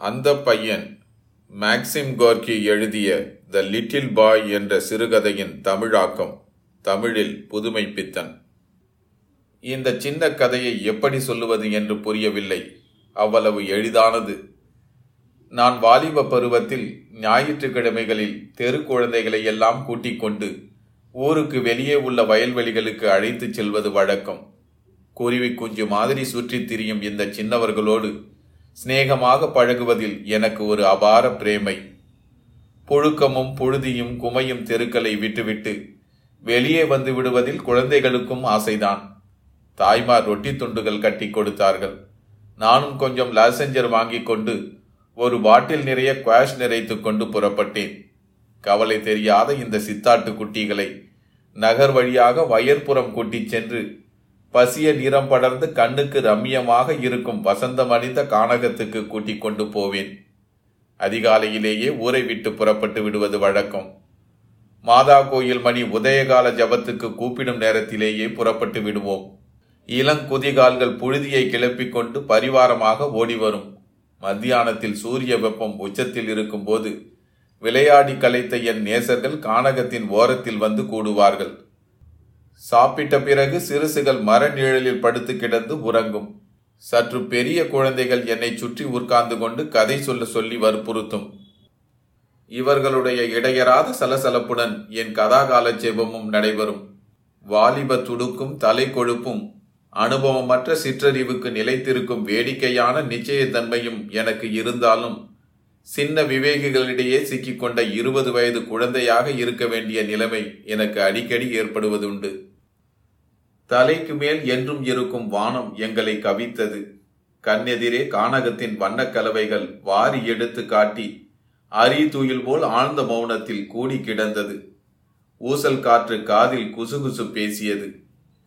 அந்த பையன் Maxim corgi எழுதிய த லிட்டில் பாய் என்ற சிறுகதையின் தமிழாக்கம் தமிழில் புதுமை பித்தன். இந்த சின்ன கதையை எப்படி சொல்லுவது என்று புரியவில்லை. அவ்வளவு எளிதானது. நான் வாலிப பருவத்தில் ஞாயிற்றுக்கிழமைகளில் தெரு குழந்தைகளை எல்லாம் கூட்டிக் கொண்டு ஊருக்கு வெளியே உள்ள வயல்வெளிகளுக்கு அழைத்துச் செல்வது வழக்கம். குருவி குஞ்சு மாதிரி சுற்றித் திரியும் இந்த சின்னவர்களோடு சிநேகமாக பழகுவதில் எனக்கு ஒரு அபார பிரேமை. புழுக்கமும் புழுதியும் குமையும் தெருக்களை விட்டுவிட்டு வெளியே வந்து விடுவதில் குழந்தைகளுக்கும் ஆசைதான். தாய்மார் ரொட்டி துண்டுகள் கட்டி கொடுத்தார்கள். நானும் கொஞ்சம் லாசஞ்சர் வாங்கி கொண்டு ஒரு பாட்டில் நிறைய குவாஷ் நிறைத்து கொண்டு புறப்பட்டேன். கவலை தெரியாத இந்த சித்தாட்டு குட்டிகளை நகர் வழியாக வயற்புறம் கூட்டிச் சென்று பசிய நிறம் படர்ந்து கண்ணுக்கு ரம்மியமாக இருக்கும் வசந்தம் அணிந்த கானகத்துக்கு கூட்டிக் கொண்டு போவேன். அதிகாலையிலேயே ஊரை விட்டு புறப்பட்டு விடுவது வழக்கம். மாதா கோயில் மணி உதயகால ஜபத்துக்கு கூப்பிடும் நேரத்திலேயே புறப்பட்டு விடுவோம். இளங்குதிகால்கள் புழுதியை கிளப்பிக் கொண்டு பரிவாரமாக ஓடி வரும் மத்தியானத்தில் சூரிய வெப்பம் உச்சத்தில் இருக்கும்போது விளையாடி கலைத்த என் நேசர்கள் கானகத்தின் ஓரத்தில் வந்து கூடுவார்கள். சாப்பிட்ட பிறகு சிறுசுகள் மர நிழலில் படுத்து கிடந்து உறங்கும். சற்று பெரிய குழந்தைகள் என்னை சுற்றி உட்கார்ந்து கொண்டு கதை சொல்ல சொல்லி வற்புறுத்தும். இவர்களுடைய இடையராத சலசலப்புடன் என் கதாகால ஜெபமும் நடைபெறும். வாலிப துடுக்கும் தலை கொழுப்பும் அனுபவமற்ற சிற்றறிவுக்கு நிலைத்திருக்கும் வேடிக்கையான நிச்சயத்தன்மையும் எனக்கு இருந்தாலும் சின்ன விவேகிகளிடையே சிக்கிக்கொண்ட இருபது வயது குழந்தையாக இருக்க வேண்டிய நிலைமை எனக்கு அடிக்கடி ஏற்படுவதுண்டு. தலைக்கு மேல் என்றும் இருக்கும் வானம் எங்களை கவித்தது. கண்ணெதிரே கானகத்தின் வண்ணக்கலவைகள் வாரி எடுத்து காட்டி அரிதுயில் போல் ஆழ்ந்த மௌனத்தில் கூடி கிடந்தது. ஊசல் காற்று காதில் குசுகுசு பேசியது.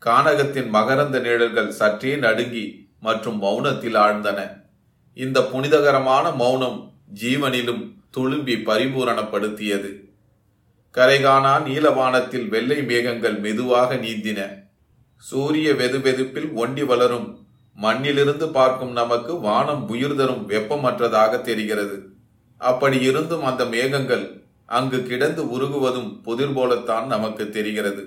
கானகத்தின் மகரந்த நிழல்கள் சற்றே நடுங்கி மற்றும் மௌனத்தில் ஆழ்ந்தன. இந்த புனிதகரமான மௌனம் ஜீவனிலும் துளும்பி பரிபூரணப்படுத்தியது. கரைகானா நீலவானத்தில் வெள்ளை மேகங்கள் மெதுவாக நீந்தின. சூரிய வெதுவெதுப்பில் ஒண்டி வளரும். மண்ணிலிருந்து பார்க்கும் நமக்கு வானம் உயிர் தரும் வெப்பமற்றதாக தெரிகிறது. அப்படி இருந்தும் அந்த மேகங்கள் அங்கு கிடந்து உருகுவதும் புதிர் போலத்தான் நமக்கு தெரிகிறது.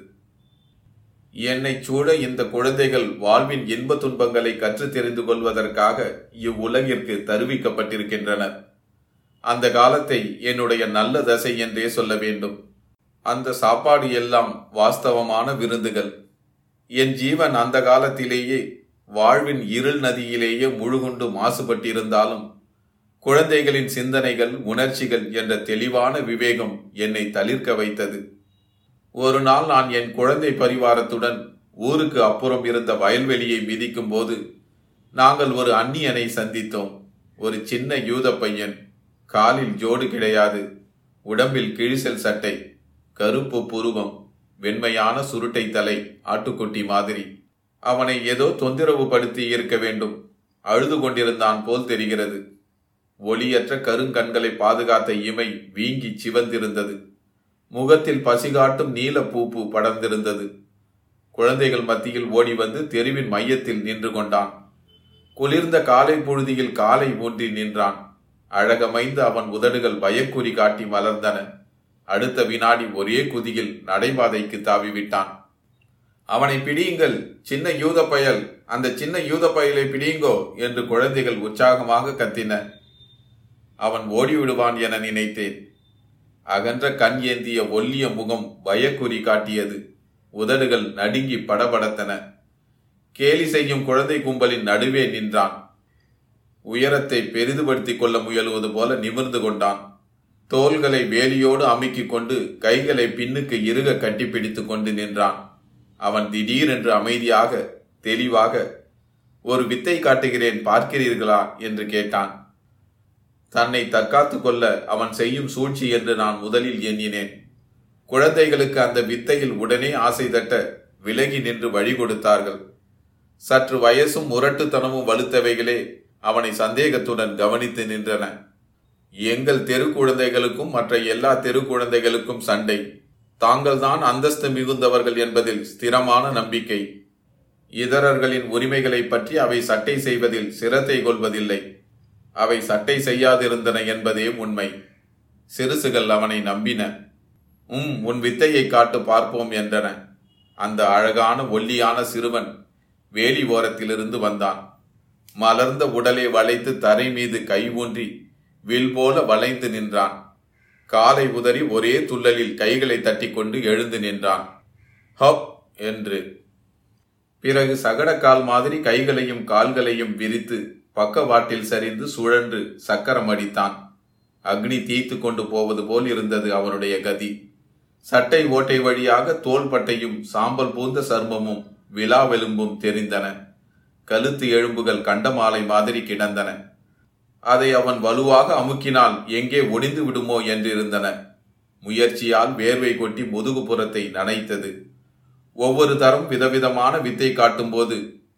என்னை சூழ இந்த குழந்தைகள் வாழ்வின் இன்ப துன்பங்களை கற்று தெரிந்து கொள்வதற்காக இவ்வுலகிற்கு தருவிக்கப்பட்டிருக்கின்றனர் அந்த காலத்தை என்னுடைய நல்ல தசை என்றே சொல்ல வேண்டும். அந்த சாப்பாடு எல்லாம் வாஸ்தவமான விருந்துகள். என் ஜீவன் அந்த காலத்திலேயே வாழ்வின் இருள் நதியிலேயே முழுகுண்டு மாசுபட்டிருந்தாலும் குழந்தைகளின் சிந்தனைகள் உணர்ச்சிகள் என்ற தெளிவான விவேகம் என்னை தளிர்க்க வைத்தது. ஒரு நாள் நான் என் குழந்தை பரிவாரத்துடன் ஊருக்கு அப்புறம் இருந்த வயல்வெளியை மிதிக்கும் போது நாங்கள் ஒரு அந்நியனை சந்தித்தோம். ஒரு சின்ன யூத பையன் காலில் ஜோடு கிடையாது உடம்பில் கிழிசல் சட்டை கருப்பு புருவம் வெண்மையான சுருட்டை தலை ஆட்டுக்குட்டி மாதிரி. அவனை ஏதோ தொந்தரவு படுத்தி இருக்க வேண்டும். அழுது கொண்டிருந்தான் போல் தெரிகிறது. ஒளியற்ற கருங்கண்களை பாதுகாத்த இமை வீங்கி சிவந்திருந்தது. முகத்தில் பசிகாட்டும் நீல பூப்பு படர்ந்திருந்தது. குழந்தைகள் மத்தியில் ஓடி வந்து தெருவின் மையத்தில் நின்று கொண்டான். குளிர்ந்த காலை பொழுதியில் காலை ஊன்றி நின்றான். அழகமைந்து அவன் உதடுகள் பயக்குறி காட்டி மலர்ந்தன. அடுத்த வினாடி ஒரே குதியில் நடைபாதைக்கு தாவி விட்டான் அவனை பிடியுங்கள் சின்ன யூத பயல் அந்த சின்ன யூத பயலை பிடியுங்கோ என்று குழந்தைகள் உற்சாகமாக கத்தின. அவன் ஓடிவிடுவான் என நினைத்தேன். அகன்ற கண் ஏந்திய ஒல்லிய முகம் பயக்குறி காட்டியது. உதடுகள் நடுங்கி படபடத்தன. கேலி செய்யும் குழந்தை கும்பலின் நடுவே நின்றான். உயரத்தை பெரிதுபடுத்திக் கொள்ள முயலுவது போல நிமிர்ந்து கொண்டான். தோள்களை வேலியோடு அமுக்கிக் கொண்டு கைகளை பின்னுக்கு இறுக கட்டிப்பிடித்துக் கொண்டு நின்றான். அவன் திடீரென்று அமைதியாக தெளிவாக ஒரு வித்தை காட்டுகிறேன் பார்க்கிறீர்களா? என்று கேட்டான். தன்னை தற்காத்து கொள்ள அவன் செய்யும் சூழ்ச்சி என்று நான் முதலில் எண்ணினேன். குழந்தைகளுக்கு அந்த வித்தையில் உடனே ஆசை தட்ட விலகி நின்று வழி கொடுத்தார்கள். சற்று வயசும் முரட்டுத்தனமும் வலுத்தவைகளே அவனை சந்தேகத்துடன் கவனித்து நின்றன. எங்கள் தெரு குழந்தைகளுக்கும் மற்ற எல்லா தெரு குழந்தைகளுக்கும் சண்டை. தாங்கள்தான் அந்தஸ்து மிகுந்தவர்கள் என்பதில் ஸ்திரமான நம்பிக்கை. இதரர்களின் உரிமைகளை பற்றி அவை சட்டை செய்வதில் சிரத்தை கொள்வதில்லை. அவை சட்டை செய்யாதிருந்தன என்பதே உண்மை. சிறுசுகள் அவனை நம்பின. உம் உன் வித்தையை காட்டு பார்ப்போம் என்றன. அந்த அழகான ஒல்லியான சிறுவன் வேலி ஓரத்திலிருந்து வந்தான். மலர்ந்த உடலை வளைத்து தரை மீது கை ஊன்றி வில் போல வளைந்து நின்றான். காலை உதறி ஒரே துள்ளலில் கைகளை தட்டிக்கொண்டு எழுந்து நின்றான். ஹப்! என்று. பிறகு சகடக்கால் மாதிரி கைகளையும் கால்களையும் விரித்து பக்கவாட்டில் சரிந்து சுழன்று சக்கரம் அடித்தான். அக்னி தீய்த்து கொண்டு போவது போல் இருந்தது அவனுடைய கதி. சட்டை ஓட்டை வழியாக தோள்பட்டையும் சாம்பல் பூந்த சர்மமும் விழாவெலும்பும் தெரிந்தன. கழுத்து எலும்புகள் கண்டமாலை மாதிரி கிடந்தன. அதை அவன் வலுவாக அமுக்கினால் எங்கே ஒடிந்து விடுமோ என்றிருந்தன. முயற்சியால் வேர்வை கொட்டி முதுகுப்புறத்தை நனைத்தது. ஒவ்வொரு தரம் விதவிதமான வித்தை காட்டும்போது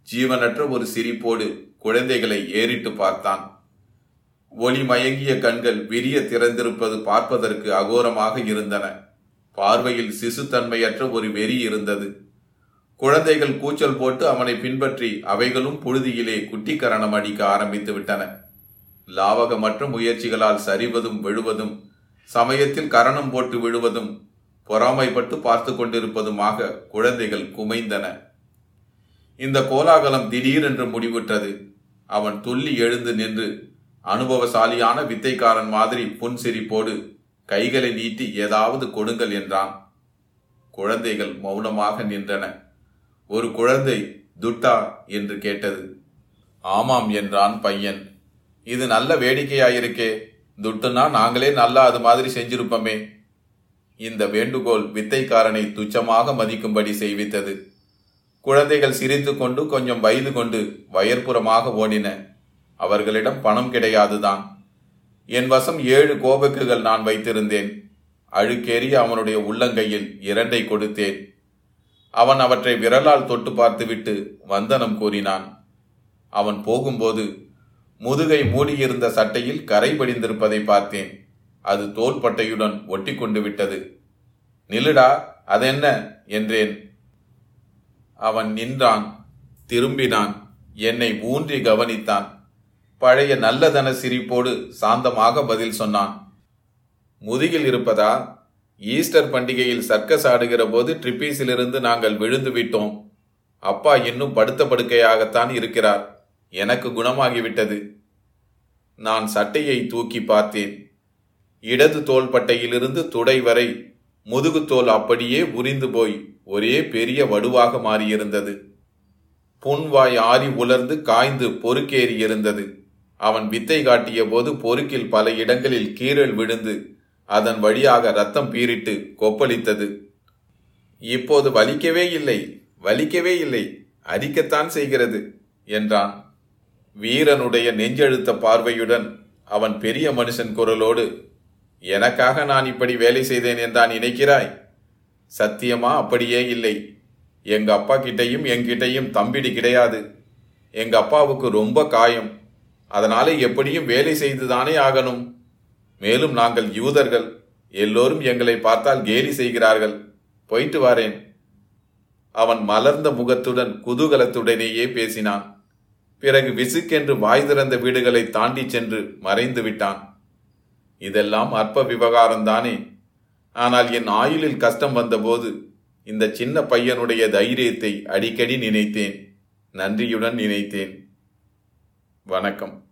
ஜீவனற்ற ஒரு சிரிப்போடு குழந்தைகளை ஏறிட்டு பார்த்தான். ஒளி மயங்கிய கண்கள் விரிய திறந்திருப்பது பார்ப்பதற்கு அகோரமாக இருந்தன. பார்வையில் சிசுத்தன்மையற்ற ஒரு வெறி இருந்தது. குழந்தைகள் கூச்சல் போட்டு அவனை பின்பற்றி அவைகளும் புழுதியிலே குட்டிக்கரணம் அடிக்க ஆரம்பித்து விட்டன. லாவகமற்ற முயற்சிகளால் சரிவதும் விழுவதும் சமயத்தில் கரணம் போட்டு விழுவதும் பொறாமைப்பட்டு பார்த்து கொண்டிருப்பதுமாக குழந்தைகள் குமைந்தன. இந்த கோலாகலம் திடீரென்று முடிவுற்றது. அவன் துள்ளி எழுந்து நின்று அனுபவசாலியான வித்தைக்காரன் மாதிரி புன்சிரிப்போடு கைகளை நீட்டி ஏதாவது கொடுங்கள் என்றான். குழந்தைகள் மௌனமாக நின்றன. ஒரு குழந்தை துட்டா என்று கேட்டது. ஆமாம் என்றான் பையன். இது நல்ல வேடிக்கையாயிருக்கே. துட்டுனா நாங்களே நல்லா அது மாதிரி செஞ்சிருப்போமே. இந்த வேண்டுகோள் வித்தைக்காரனை துச்சமாக மதிக்கும்படி செய்வித்தது. குழந்தைகள் சிரித்து கொண்டு கொஞ்சம் வயது கொண்டு வயற்புறமாக ஓடின. அவர்களிடம் பணம் கிடையாதுதான். என் வசம் ஏழு கோபக்குகள் நான் வைத்திருந்தேன். அழுக்கேறி அவனுடைய உள்ளங்கையில் இரண்டை கொடுத்தேன். அவன் அவற்றை விரலால் தொட்டு பார்த்துவிட்டு வந்தனம் கூறினான். அவன் போகும்போது முதுகை மூடியிருந்த சட்டையில் கரை படிந்திருப்பதை பார்த்தேன். அது தோள்பட்டையுடன் ஒட்டி கொண்டு விட்டது. நில்லுடா அதென்ன? என்றேன். அவன் நின்றான் திரும்பினான் என்னை ஊன்றி கவனித்தான். பழைய நல்லதன சிரிப்போடு சாந்தமாக பதில் சொன்னான். முதுகில் இருப்பதா? ஈஸ்டர் பண்டிகையில் சர்க்கஸ் ஆடுகிற போது ட்ரிப்பீஸிலிருந்து நாங்கள் விழுந்து விட்டோம். அப்பா இன்னும் படுத்த படுக்கையாகத்தான் இருக்கிறார். எனக்கு குணமாகிவிட்டது. நான் சட்டையை தூக்கி பார்த்தேன். இடது தோள்பட்டையிலிருந்து துடை வரை முதுகு தோல் அப்படியே உரிந்து போய் ஒரே பெரிய வடுவாக மாறியிருந்தது. புன்வாய் ஆறி உலர்ந்து காய்ந்து பொறுக்கேறி இருந்தது. அவன் வித்தை காட்டிய போது பொறுக்கில் பல இடங்களில் கீறல் விழுந்து அதன் வழியாக ரத்தம் பீரிட்டு கொப்பளித்தது. இப்போது வலிக்கவே இல்லை வலிக்கவே இல்லை அரிக்கத்தான் செய்கிறது என்றான். வீரனுடைய நெஞ்செழுத்த பார்வையுடன் அவன் பெரிய மனுஷன் குரலோடு எனக்காக நான் இப்படி வேலை செய்தேன் என்றான் நினைக்கிறாய்? சத்தியமா? அப்படியே இல்லை. எங்க அப்பா கிட்டையும் என்கிட்டையும் தம்பிடி கிடையாது. எங்க அப்பாவுக்கு ரொம்ப காயம். அதனால எப்படியும் வேலை செய்துதானே ஆகணும். மேலும் நாங்கள் யூதர்கள். எல்லோரும் எங்களை பார்த்தால் கேலி செய்கிறார்கள். போயிட்டு வாரேன். அவன் மலர்ந்த முகத்துடன் குதூகலத்துடனேயே பேசினான். பிறகு விசுக்கென்று வாய் திறந்த வீடுகளை தாண்டி சென்று மறைந்து விட்டான். இதெல்லாம் அற்ப விவகாரம்தானே ஆனால் என் ஆயுளில் கஷ்டம் வந்தபோது இந்த சின்ன பையனுடைய தைரியத்தை அடிக்கடி நினைத்தேன். நன்றியுடன் நினைத்தேன். வணக்கம்.